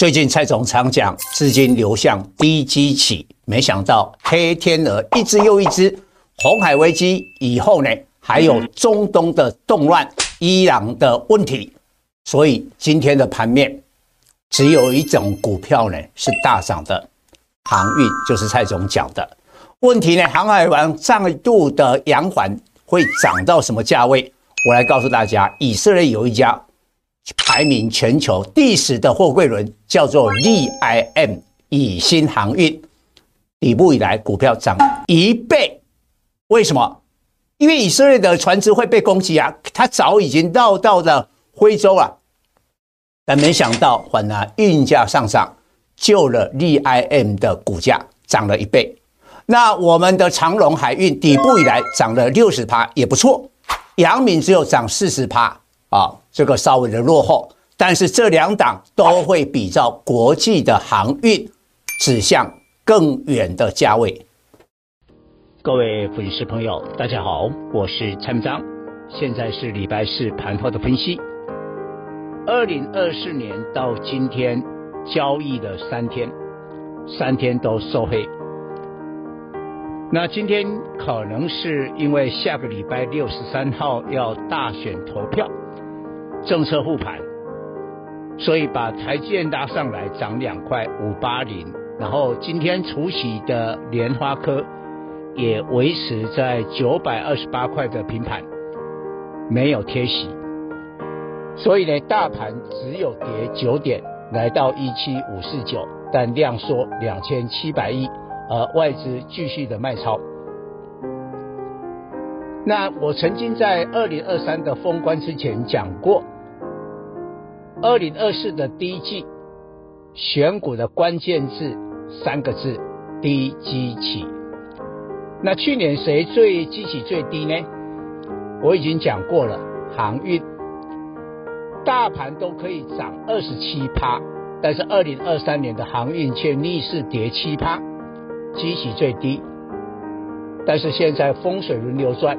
最近蔡总常讲资金流向低基期，没想到黑天鹅一只又一只，红海危机以后呢，还有中东的动乱、伊朗的问题，所以今天的盘面只有一种股票呢是大涨的，航运就是蔡总讲的。问题呢，航海王再度的扬缓会涨到什么价位？我来告诉大家，以色列有一家。排名全球第十的货柜轮叫做 ZIM 以新航运，底部以来股票涨一倍，为什么？因为以色列的船只会被攻击啊，它早已经绕到了非洲了，但没想到反而运价上涨，救了 ZIM 的股价涨了一倍。那我们的长荣海运底部以来涨了六十趴，也不错。阳明只有涨四十趴。啊，这个稍微的落后，但是这两档都会比照国际的航运，指向更远的价位。各位粉丝朋友，大家好，我是蔡明章，现在是礼拜四盘后的分析。二零二四年到今天交易的三天，三天都收黑。那今天可能是因为下个礼拜六十三号要大选投票。政策护盘，所以把台积电拉上来涨两块五八零，然后今天除息的莲花科也维持在九百二十八块的平盘，没有贴息，所以呢，大盘只有跌九点，来到一七五四九，但量缩两千七百亿，而外资继续的卖超。那我曾经在二零二三的封关之前讲过，二零二四的第一季选股的关键字三个字：低基期。那去年谁最基期最低呢？我已经讲过了，航运，大盘都可以涨二十七趴，但是二零二三年的航运却逆势跌七趴，基期最低。但是现在风水轮流转。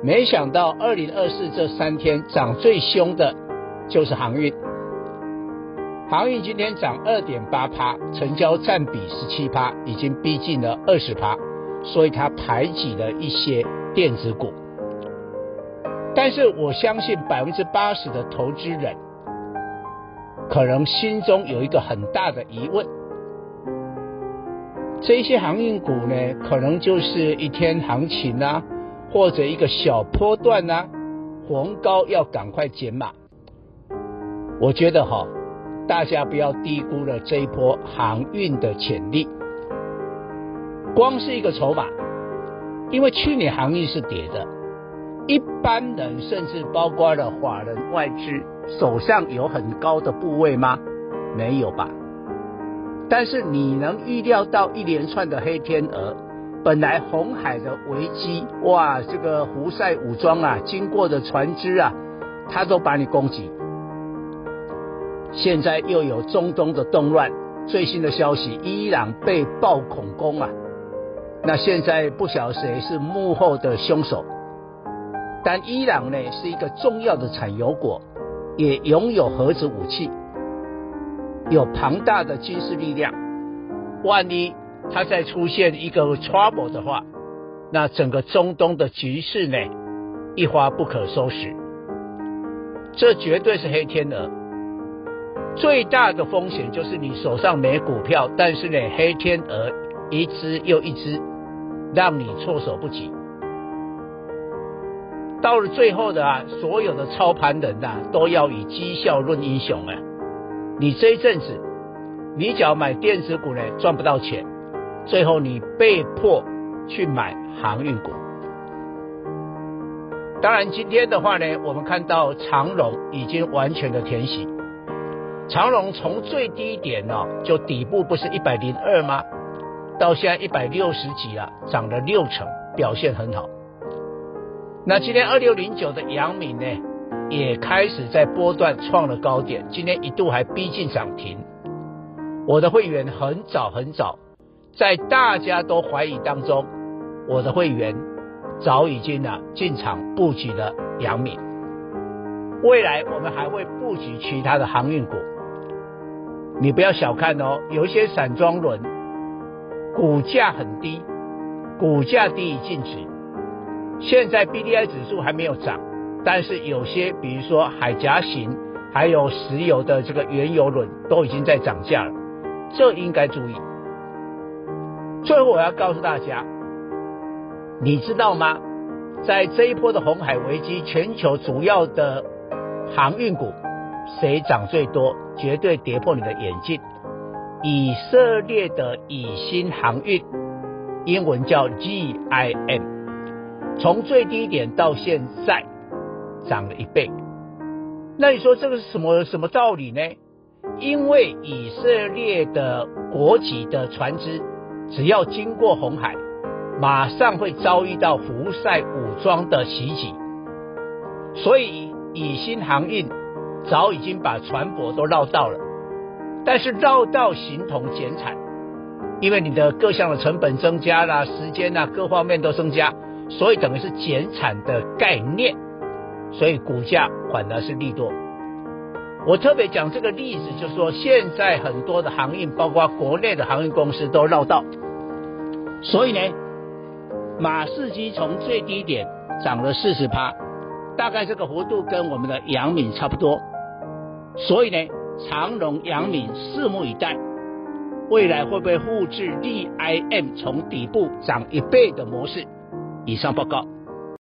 没想到二零二四这三天涨最凶的，就是航运。航运今天涨二点八趴，成交占比十七趴，已经逼近了二十趴，所以它排挤了一些电子股。但是我相信百分之八十的投资人，可能心中有一个很大的疑问：这些航运股呢，可能就是一天行情啊。或者一个小波段呢、啊，逢高要赶快减码。我觉得哈，大家不要低估了这一波航运的潜力。光是一个筹码，因为去年航运是跌的，一般人甚至包括了法人外资手上有很高的部位吗？没有吧。但是你能预料到一连串的黑天鹅？本来红海的危机，哇，这个胡塞武装啊，经过的船只啊，他都把你攻击。现在又有中东的动乱，最新的消息，伊朗被爆恐攻啊。那现在不晓得谁是幕后的凶手，但伊朗呢是一个重要的产油国，也拥有核子武器，有庞大的军事力量，万一。它再出现一个 trouble 的话，那整个中东的局势呢，一发不可收拾。这绝对是黑天鹅。最大的风险就是你手上没股票，但是呢，黑天鹅一只又一只，让你措手不及。到了最后的啊，所有的操盘人呐、都要以绩效论英雄啊。你这一阵子，你只要买电子股呢，赚不到钱。最后你被迫去买航运股。当然今天的话呢，我们看到长荣已经完全的填息。长荣从最低点呢、哦，就底部不是一百零二吗？到现在一百六十几了，涨了六成，表现很好。那今天二六零九的阳明呢，也开始在波段创了高点，今天一度还逼近涨停。我的会员很早很早。在大家都怀疑当中，我的会员早已经呢进场布局了阳明。未来我们还会布局其他的航运股。你不要小看哦，有一些散装轮股价很低，股价低于净值。现在 BDI 指数还没有涨，但是有些比如说海峡型，还有石油的这个原油轮都已经在涨价了，这应该注意。最后我要告诉大家，你知道吗？在这一波的红海危机，全球主要的航运股谁涨最多？绝对跌破你的眼镜。以色列的以新航运，英文叫 GIM，从最低点到现在涨了一倍。那你说这个是什么什么道理呢？因为以色列的国籍的船只，只要经过红海。马上会遭遇到胡塞武装的袭击，所以以新航运早已经把船舶都绕道了，但是绕道形同减产，因为你的各项的成本增加了，时间啊各方面都增加，所以等于是减产的概念，所以股价反而是利多。我特别讲这个例子，就是说现在很多的航运，包括国内的航运公司都绕道，所以呢。马士基从最低点涨了四十趴，大概这个幅度跟我们的阳敏差不多，所以呢，长荣、阳敏拭目以待，未来会不会复制 DIM 从底部涨一倍的模式？以上报告。